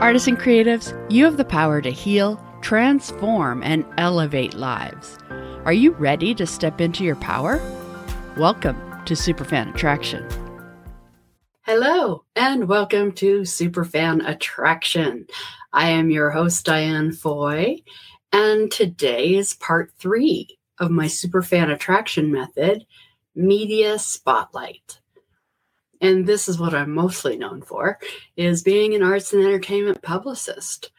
Artists and creatives, you have the power to heal, transform, and elevate lives. Are you ready to step into your power? Welcome to Superfan Attraction. Hello, and welcome to Superfan Attraction. I am your host, Diane Foy, and today is part three of my Superfan Attraction method, Media Spotlight and this is what I'm mostly known for, is being an arts and entertainment publicist.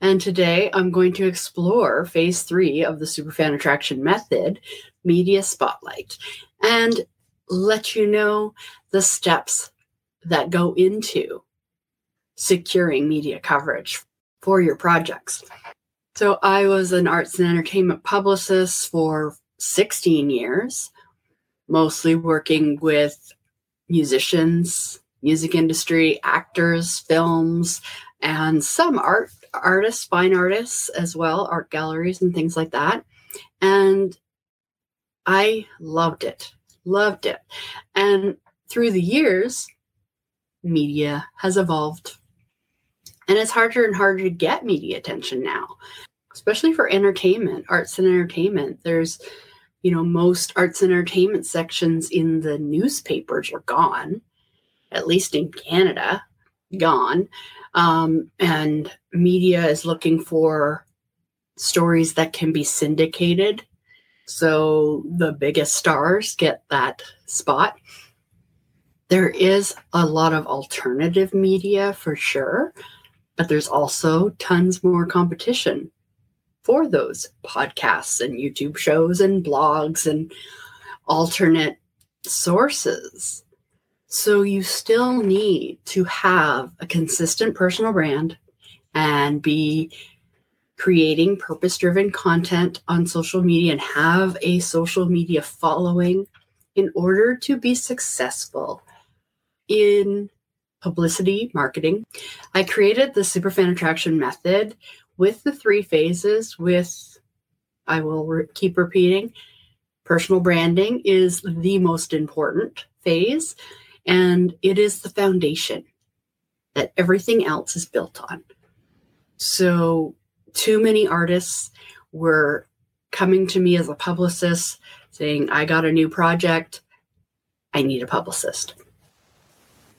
And today I'm going to explore phase three of the Superfan Attraction Method, Media Spotlight, and let you know the steps that go into securing media coverage for your projects. So I was an arts and entertainment publicist for 16 years, mostly working with musicians, music industry, actors, films, and some art artists, fine artists as well, art galleries and things like that. And I loved it, loved it. And through the years, media has evolved. And it's harder and harder to get media attention now, especially for entertainment, arts and entertainment. There's you know, most arts and entertainment sections in the newspapers are gone, at least in Canada, gone. Um, and media is looking for stories that can be syndicated. So the biggest stars get that spot. There is a lot of alternative media for sure, but there's also tons more competition for those podcasts and YouTube shows and blogs and alternate sources. So you still need to have a consistent personal brand and be creating purpose driven content on social media and have a social media following in order to be successful in publicity marketing. I created the Superfan Attraction method with the three phases, with I will re- keep repeating, personal branding is the most important phase, and it is the foundation that everything else is built on. So, too many artists were coming to me as a publicist saying, I got a new project, I need a publicist.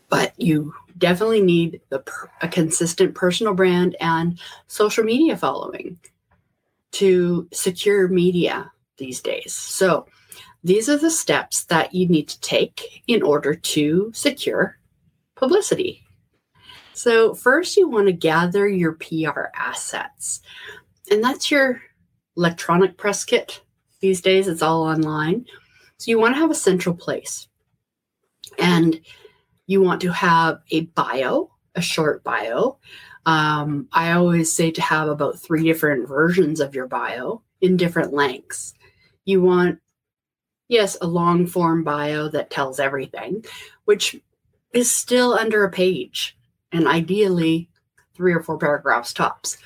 But you definitely need the, a consistent personal brand and social media following to secure media these days. So, these are the steps that you need to take in order to secure publicity. So, first, you want to gather your PR assets, and that's your electronic press kit. These days, it's all online. So, you want to have a central place. And you want to have a bio, a short bio. Um, I always say to have about three different versions of your bio in different lengths. You want, yes, a long form bio that tells everything, which is still under a page and ideally three or four paragraphs tops.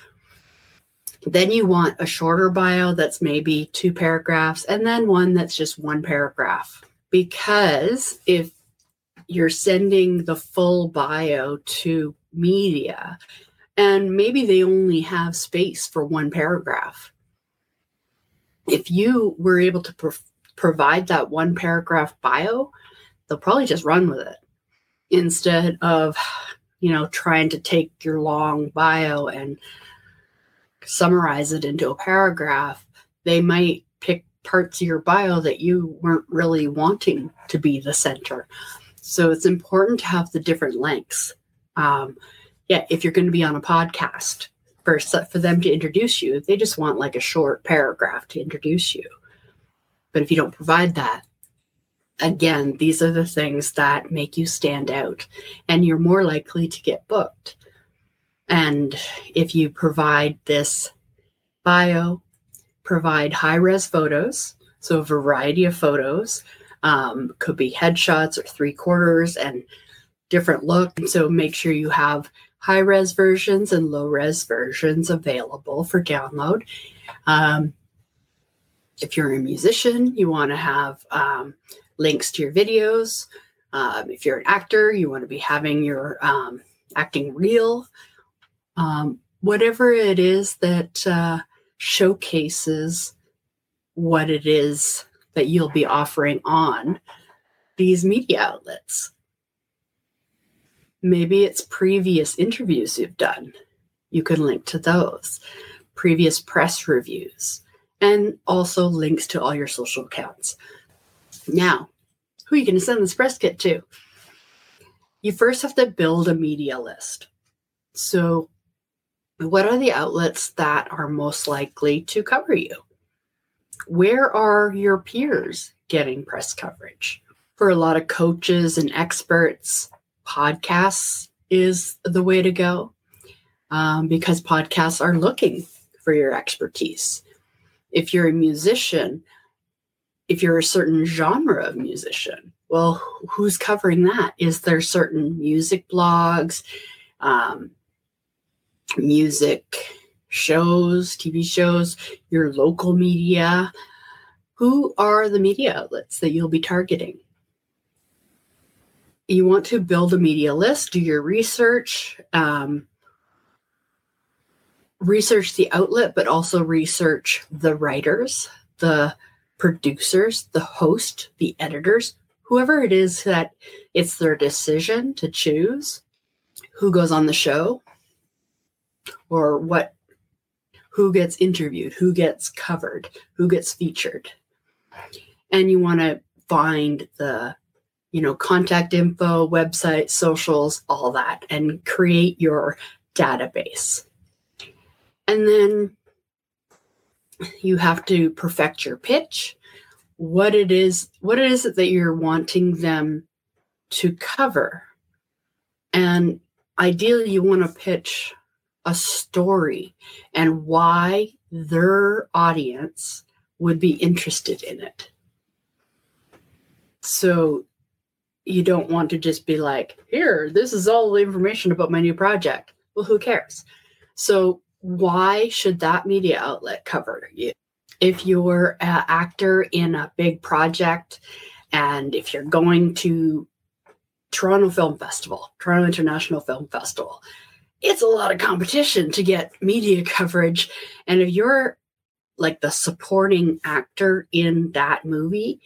Then you want a shorter bio that's maybe two paragraphs, and then one that's just one paragraph. Because if you're sending the full bio to media and maybe they only have space for one paragraph. If you were able to pro- provide that one paragraph bio, they'll probably just run with it instead of, you know, trying to take your long bio and summarize it into a paragraph. They might pick parts of your bio that you weren't really wanting to be the center. So it's important to have the different lengths. Um, yeah, if you're going to be on a podcast, for, for them to introduce you, they just want like a short paragraph to introduce you. But if you don't provide that, again, these are the things that make you stand out and you're more likely to get booked. And if you provide this bio, provide high res photos, so a variety of photos, um, could be headshots or three quarters and different look. So make sure you have high res versions and low res versions available for download. Um, if you're a musician, you want to have um, links to your videos. Um, if you're an actor, you want to be having your um, acting reel, um, whatever it is that uh, showcases what it is that you'll be offering on these media outlets. Maybe it's previous interviews you've done. You can link to those, previous press reviews, and also links to all your social accounts. Now, who are you going to send this press kit to? You first have to build a media list. So, what are the outlets that are most likely to cover you? Where are your peers getting press coverage? For a lot of coaches and experts, podcasts is the way to go um, because podcasts are looking for your expertise. If you're a musician, if you're a certain genre of musician, well, who's covering that? Is there certain music blogs, um, music shows, TV shows, your local media? Who are the media outlets that you'll be targeting? You want to build a media list, do your research, um, research the outlet, but also research the writers, the producers, the host, the editors, whoever it is that it's their decision to choose who goes on the show or what who gets interviewed, who gets covered, who gets featured. And you want to find the you know contact info, website, socials, all that and create your database. And then you have to perfect your pitch, what it is, what it is that you're wanting them to cover. And ideally you want to pitch a story and why their audience would be interested in it. So you don't want to just be like, here, this is all the information about my new project. Well, who cares? So why should that media outlet cover you? If you're an actor in a big project and if you're going to Toronto Film Festival, Toronto International Film Festival, it's a lot of competition to get media coverage. And if you're like the supporting actor in that movie,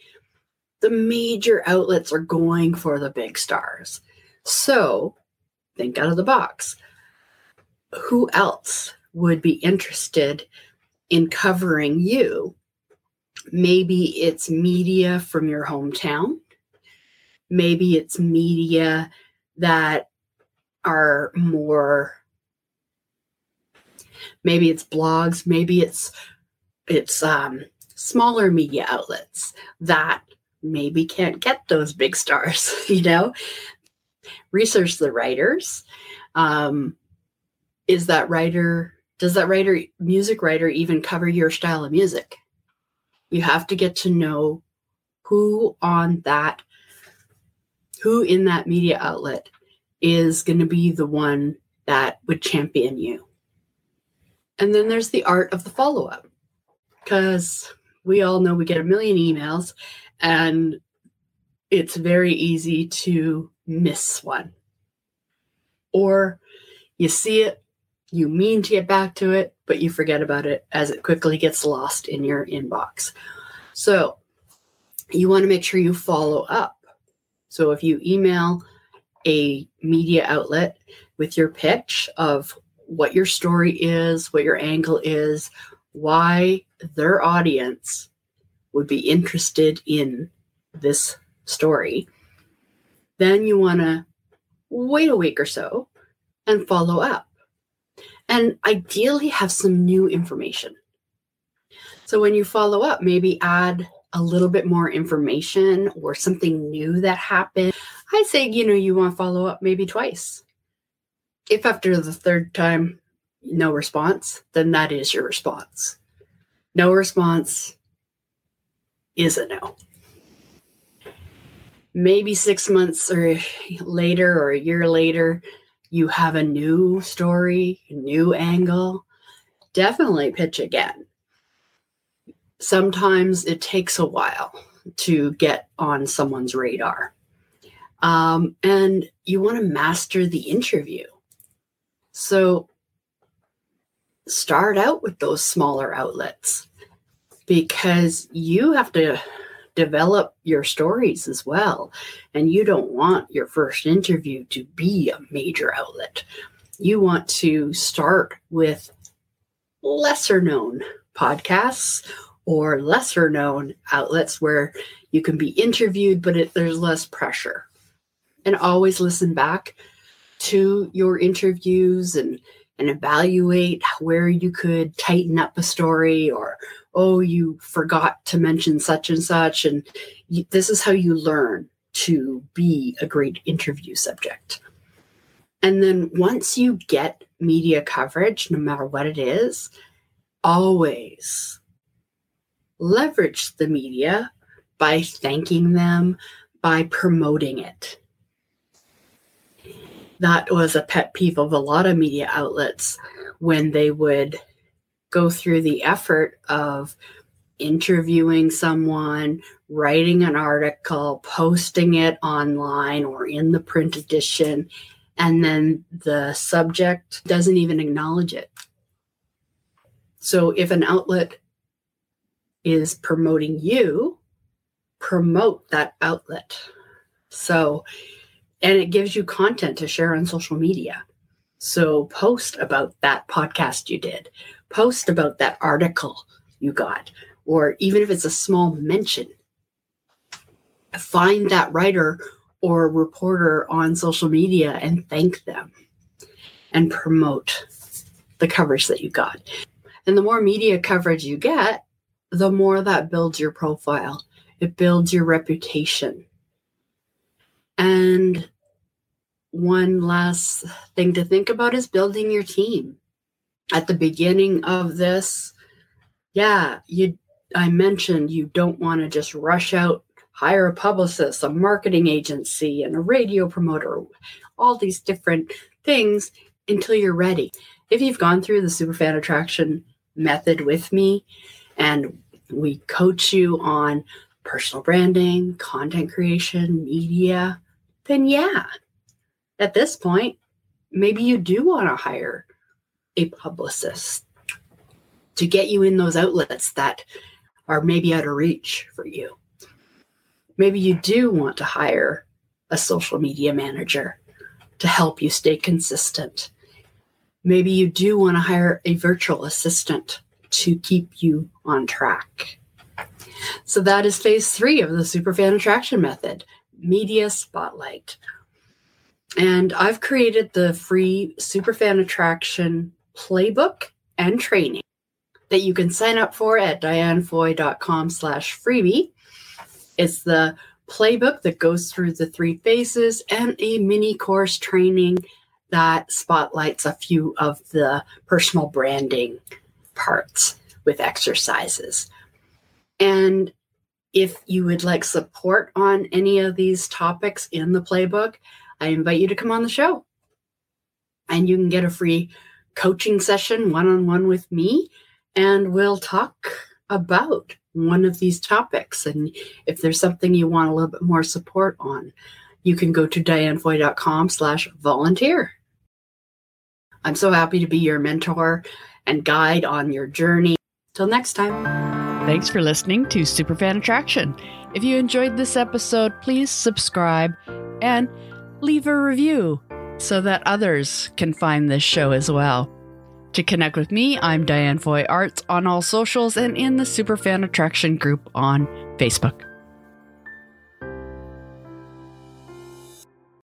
the major outlets are going for the big stars. So think out of the box. Who else would be interested in covering you. Maybe it's media from your hometown. Maybe it's media that are more maybe it's blogs, maybe it's it's um smaller media outlets that maybe can't get those big stars, you know? Research the writers. Um, is that writer does that writer music writer even cover your style of music you have to get to know who on that who in that media outlet is going to be the one that would champion you and then there's the art of the follow-up because we all know we get a million emails and it's very easy to miss one or you see it you mean to get back to it, but you forget about it as it quickly gets lost in your inbox. So you want to make sure you follow up. So if you email a media outlet with your pitch of what your story is, what your angle is, why their audience would be interested in this story, then you want to wait a week or so and follow up and ideally have some new information. So when you follow up, maybe add a little bit more information or something new that happened. I say, you know, you want to follow up maybe twice. If after the third time, no response, then that is your response. No response is a no. Maybe six months or later or a year later, you have a new story, new angle, definitely pitch again. Sometimes it takes a while to get on someone's radar. Um, and you want to master the interview. So start out with those smaller outlets because you have to develop your stories as well. And you don't want your first interview to be a major outlet. You want to start with lesser known podcasts or lesser known outlets where you can be interviewed, but it, there's less pressure. And always listen back to your interviews and and evaluate where you could tighten up a story or oh you forgot to mention such and such and you, this is how you learn to be a great interview subject. And then once you get media coverage no matter what it is always leverage the media by thanking them by promoting it that was a pet peeve of a lot of media outlets when they would go through the effort of interviewing someone, writing an article, posting it online or in the print edition, and then the subject doesn't even acknowledge it. So if an outlet is promoting you, promote that outlet. So and it gives you content to share on social media. So post about that podcast you did, post about that article you got, or even if it's a small mention, find that writer or reporter on social media and thank them and promote the coverage that you got. And the more media coverage you get, the more that builds your profile, it builds your reputation. And one last thing to think about is building your team. At the beginning of this, yeah, you I mentioned you don't want to just rush out, hire a publicist, a marketing agency, and a radio promoter, all these different things until you're ready. If you've gone through the superfan attraction method with me and we coach you on personal branding, content creation, media, then yeah, at this point, maybe you do want to hire a publicist to get you in those outlets that are maybe out of reach for you. Maybe you do want to hire a social media manager to help you stay consistent. Maybe you do want to hire a virtual assistant to keep you on track. So that is phase three of the Superfan Attraction Method Media Spotlight. And I've created the free Superfan Attraction playbook and training that you can sign up for at dianefoy.com slash freebie. It's the playbook that goes through the three phases and a mini course training that spotlights a few of the personal branding parts with exercises. And if you would like support on any of these topics in the playbook, I invite you to come on the show. And you can get a free coaching session one on one with me, and we'll talk about one of these topics. And if there's something you want a little bit more support on, you can go to dianefoy.com slash volunteer. I'm so happy to be your mentor and guide on your journey. Till next time. Thanks for listening to Superfan Attraction. If you enjoyed this episode, please subscribe and leave a review so that others can find this show as well. To connect with me, I'm Diane Foy Arts on all socials and in the Superfan Attraction group on Facebook.